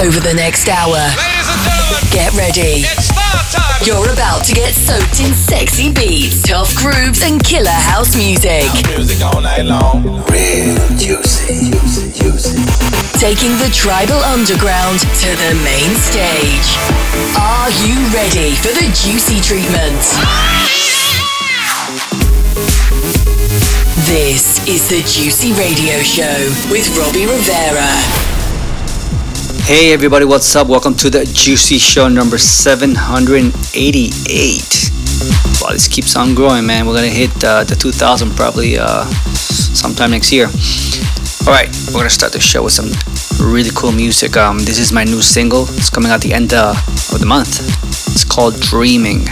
over the next hour. Ladies and gentlemen, Get ready. it's star time. You're about to get soaked in sexy beats, tough grooves, and killer house music. Music all night long. Real juicy, juicy, juicy. Taking the tribal underground to the main stage. Are you ready for the juicy treatment? This is the Juicy Radio Show with Robbie Rivera. Hey everybody, what's up? Welcome to the Juicy Show number 788. Well, this keeps on growing, man. We're gonna hit uh, the 2000 probably uh, sometime next year. All right, we're gonna start the show with some really cool music. Um, this is my new single. It's coming out the end uh, of the month. It's called. Dreaming.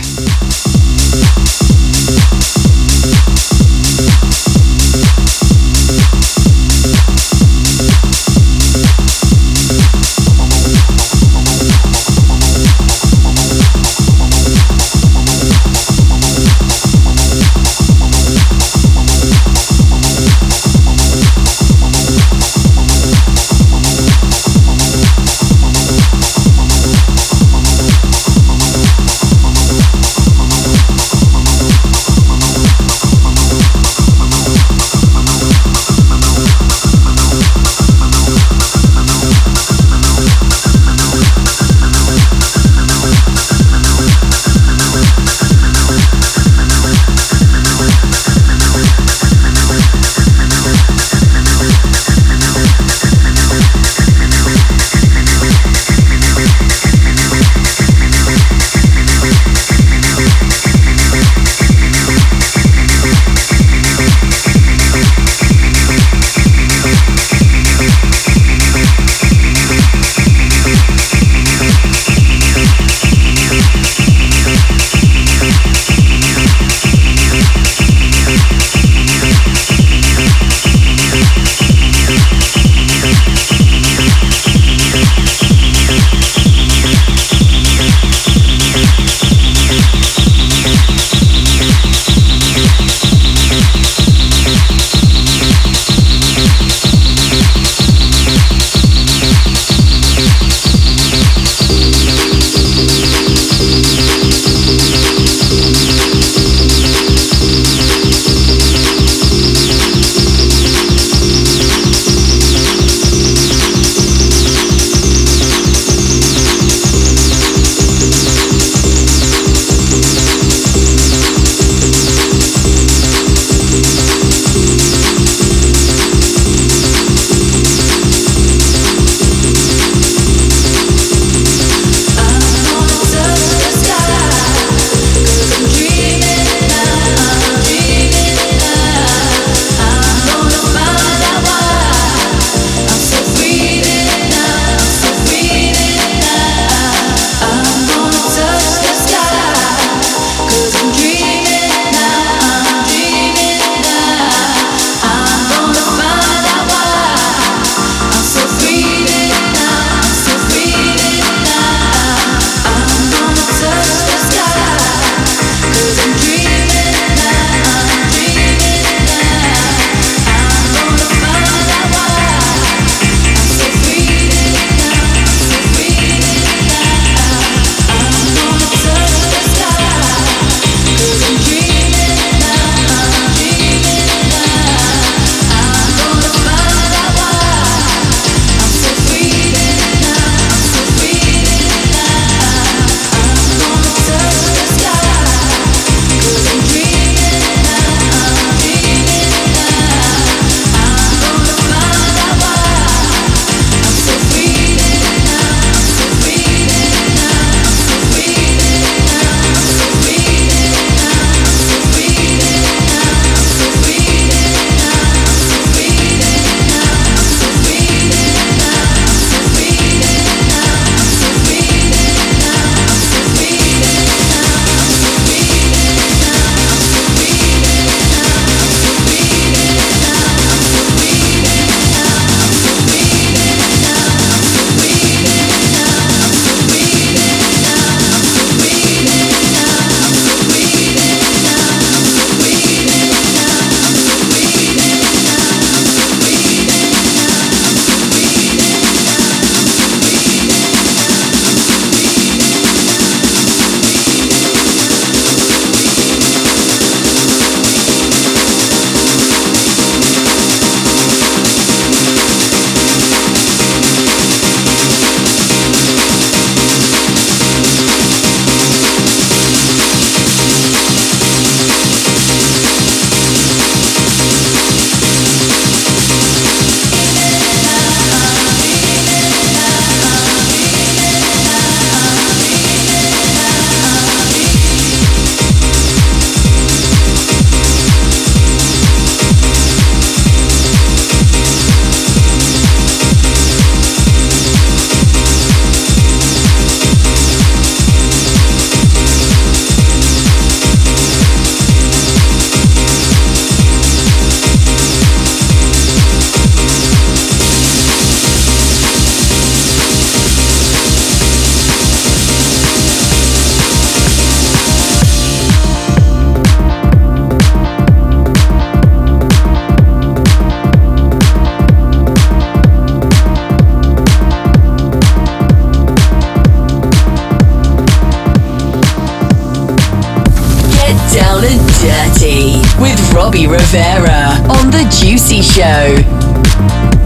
Rivera on The Juicy Show.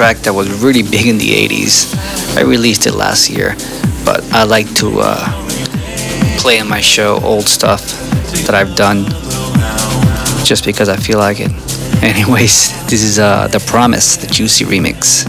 Track that was really big in the 80s. I released it last year, but I like to uh, play in my show old stuff that I've done just because I feel like it. Anyways, this is uh, The Promise, the Juicy remix.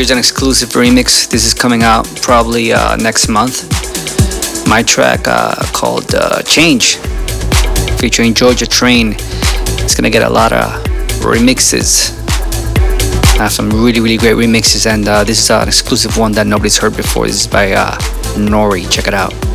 Here's an exclusive remix. This is coming out probably uh, next month. My track uh, called uh, Change, featuring Georgia Train. It's gonna get a lot of remixes. I have some really, really great remixes, and uh, this is an exclusive one that nobody's heard before. This is by uh, Nori. Check it out.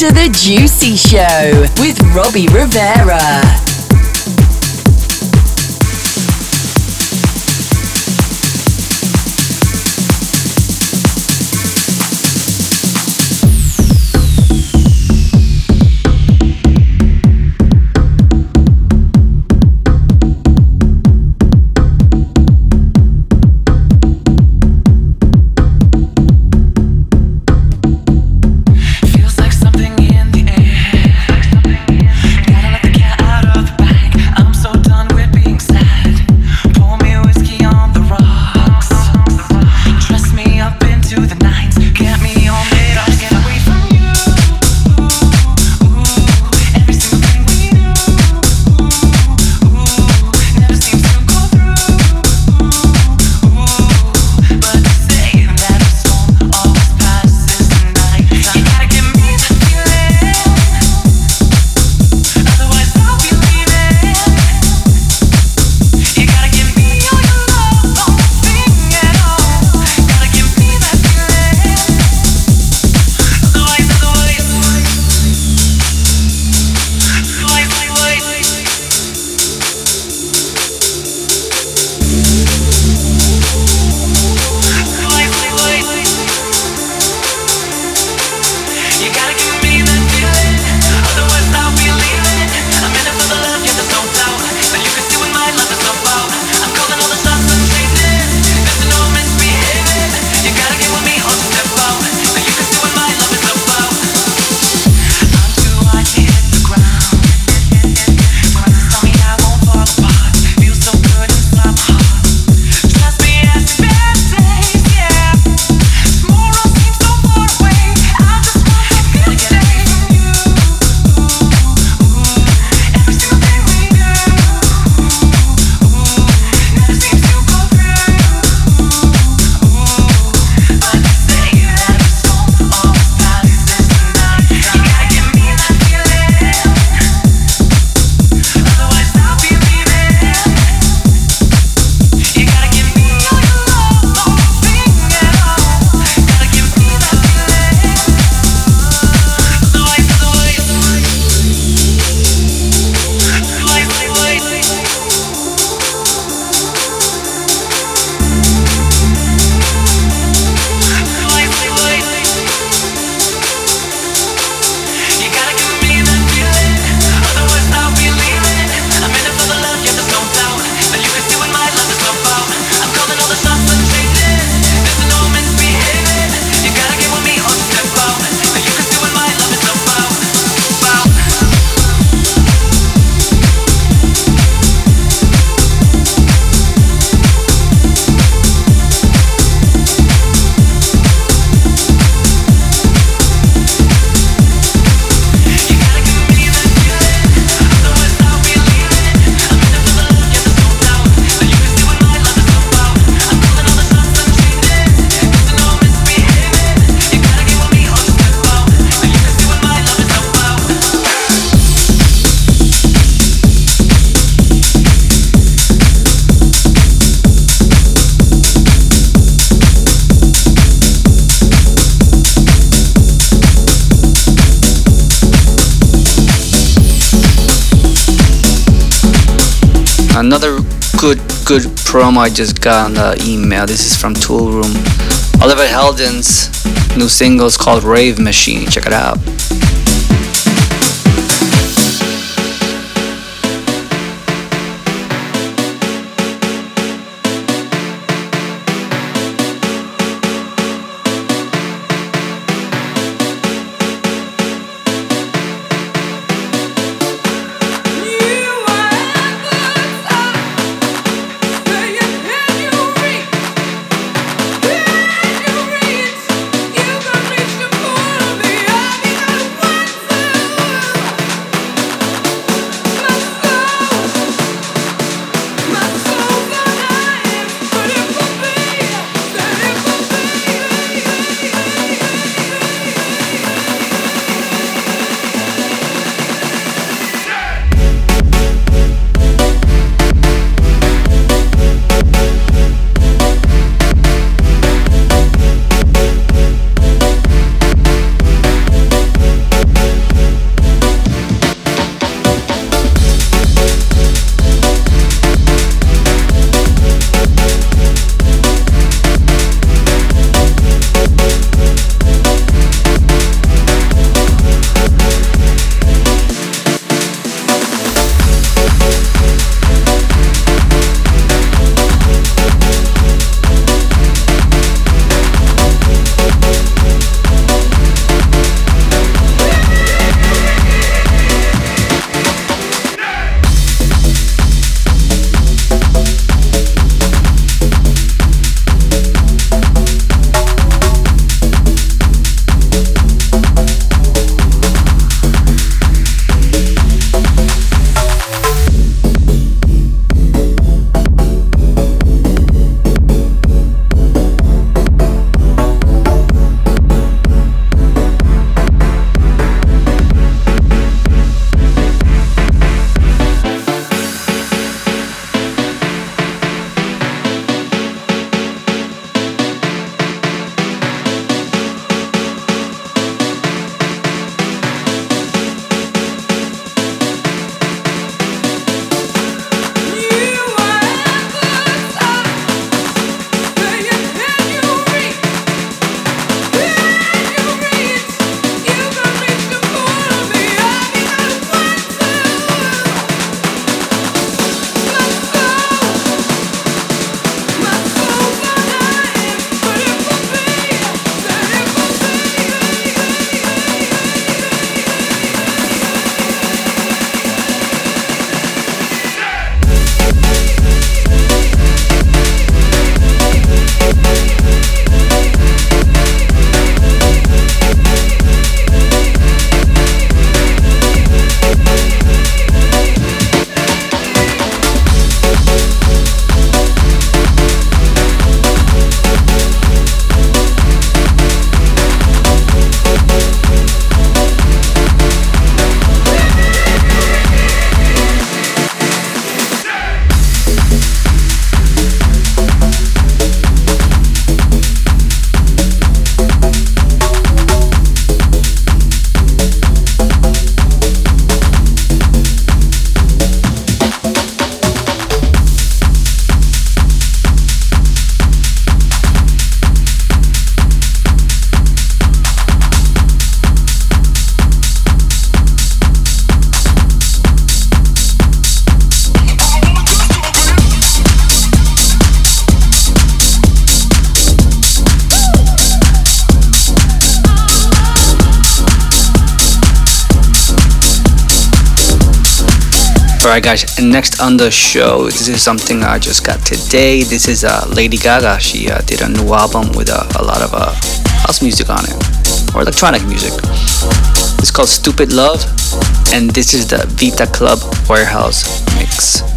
To The Juicy Show with Robbie Rivera. Good, promo I just got on the email. This is from Toolroom. Oliver Heldens' new single is called Rave Machine. Check it out. Guys, next on the show, this is something I just got today. This is uh, Lady Gaga. She uh, did a new album with uh, a lot of uh, house music on it, or electronic music. It's called Stupid Love, and this is the Vitaclub Warehouse mix.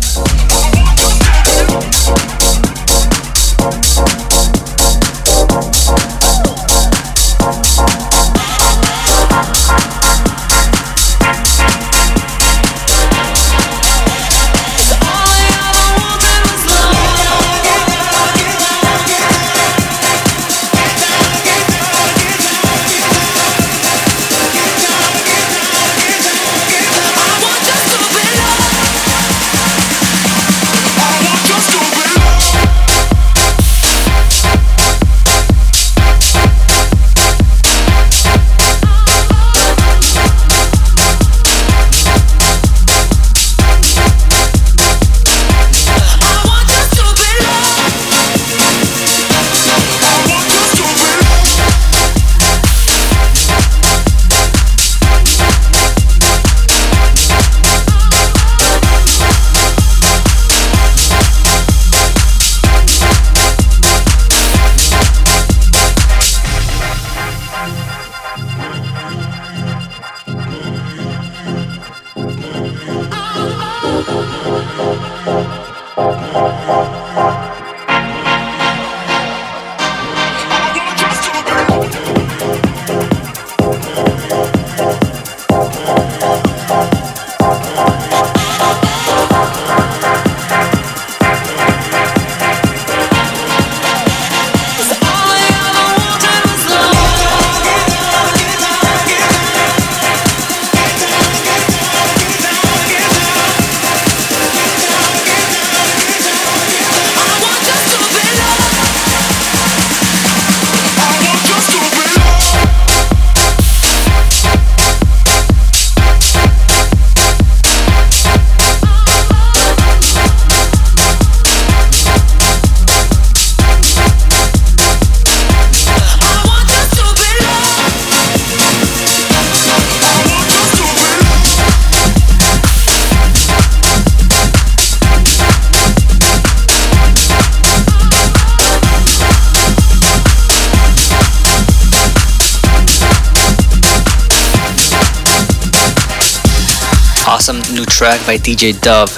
Awesome new track by DJ Dove.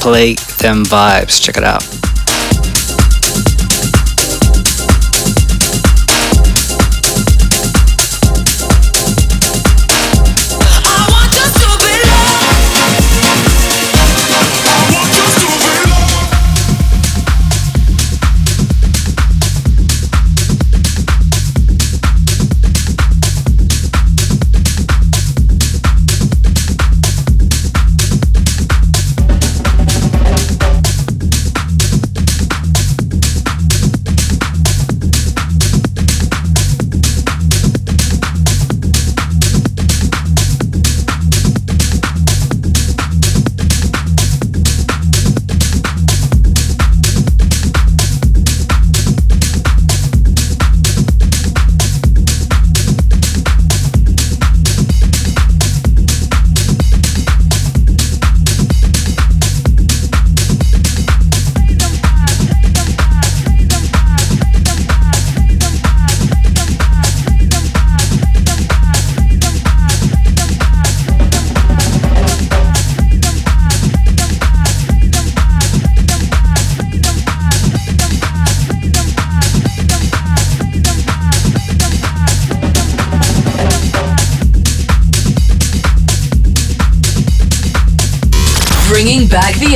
Play them vibes. Check it out.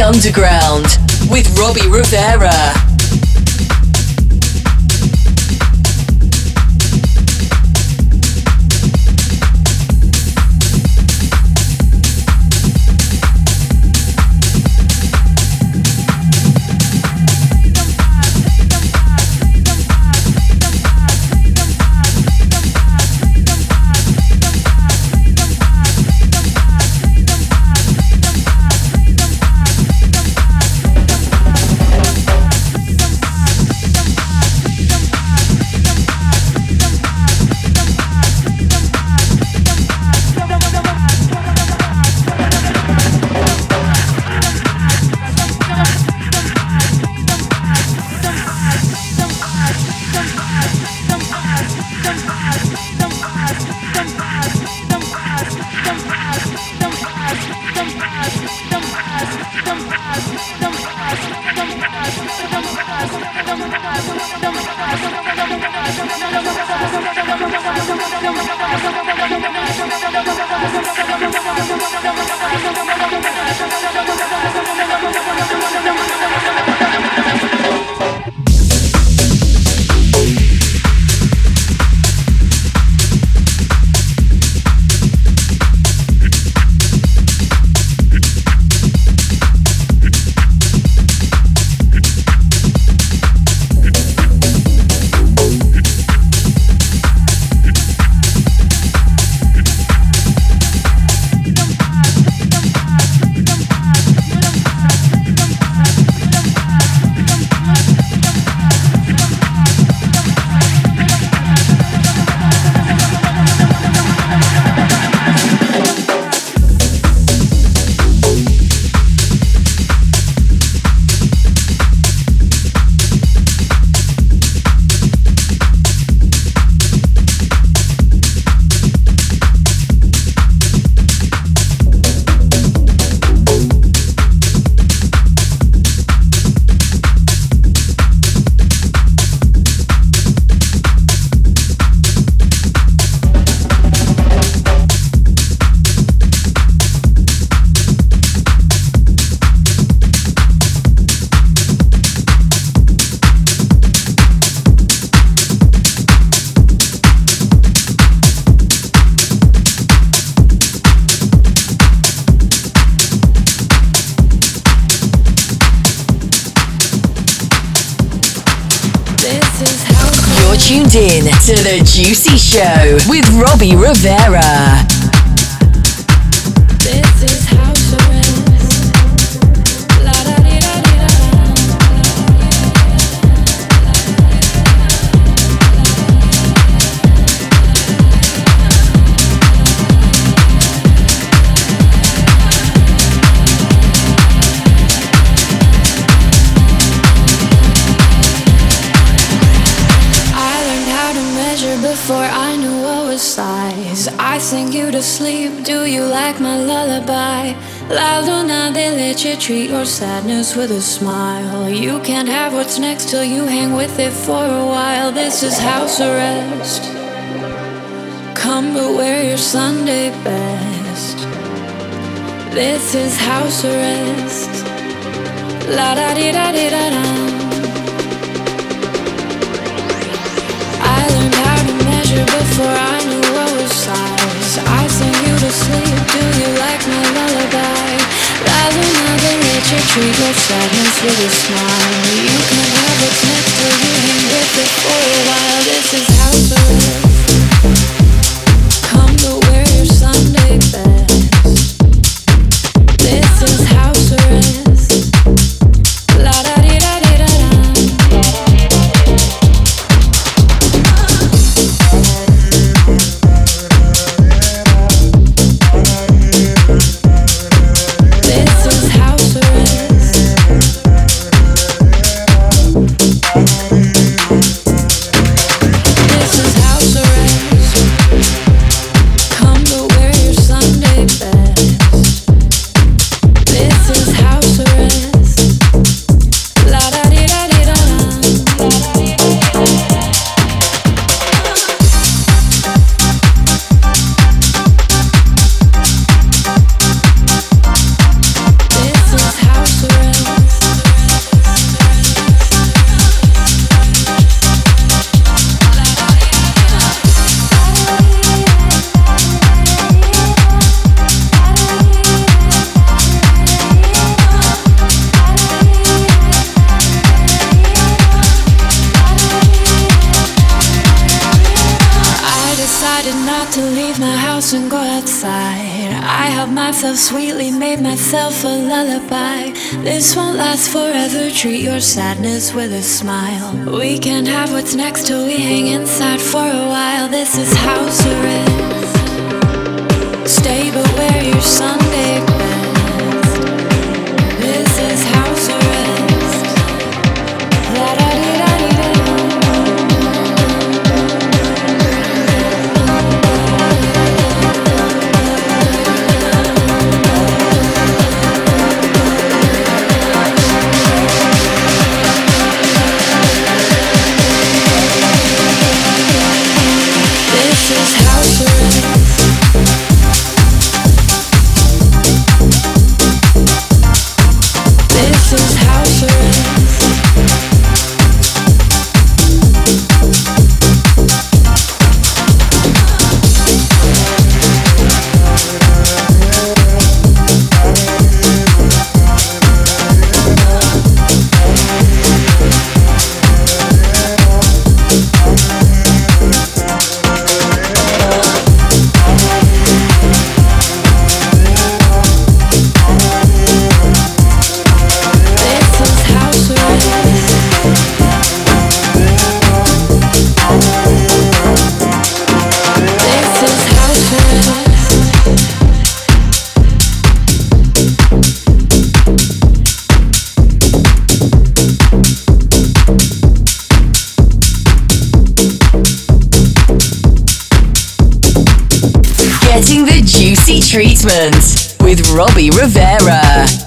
Underground with Robbie Rivera. The Juicy Show with Robbie Rivera. Treat your sadness with a smile. You can't have what's next till you hang with it for a while. This is house arrest. Come but wear your Sunday best. This is house arrest. La da di da di da da. I learned how to measure before I knew what was size. I sing you to sleep. Do you like my lullaby? You treat your sadness with a smile. You can have what's next till you hang with it for a while. This is house arrest. Treatment with Robbie Rivera.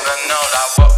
even know that what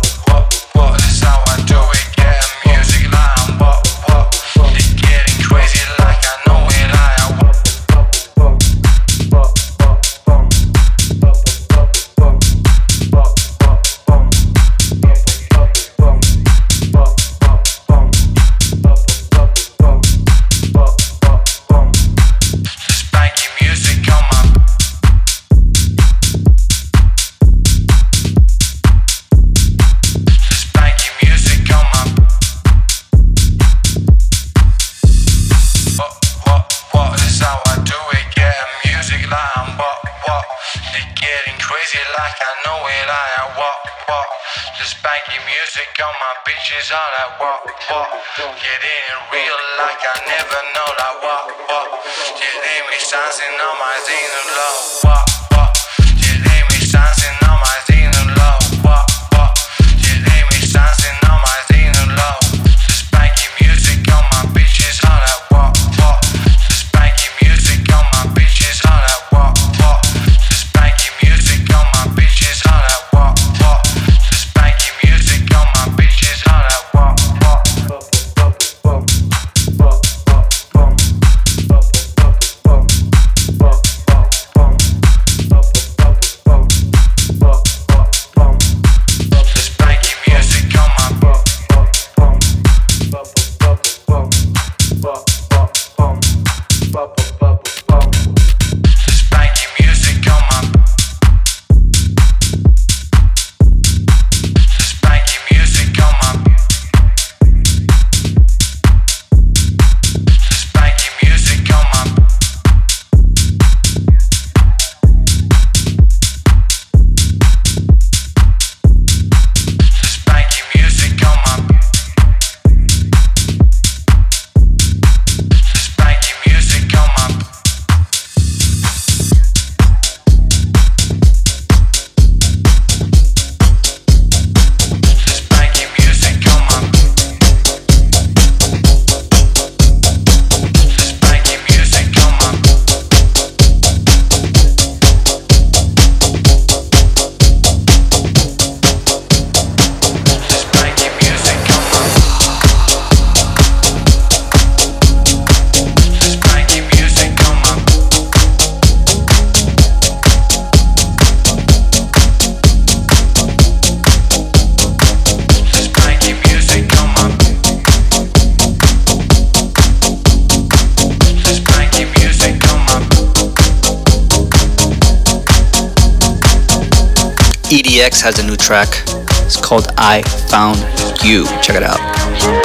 track. It's called I Found You. Check it out.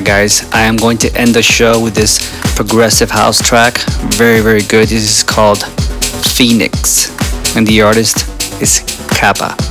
Alright, guys, I am going to end the show with this progressive house track. Very, very good. This is called Phoenix, and the artist is Kappa.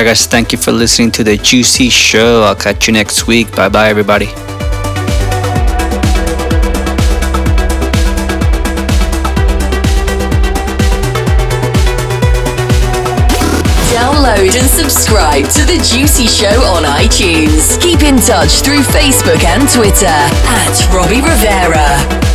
Alright, guys, thank you for listening to the Juicy Show. I'll catch you next week. Bye bye, everybody. Download and subscribe to The Juicy Show on iTunes. Keep in touch through Facebook and Twitter at Robbie Rivera.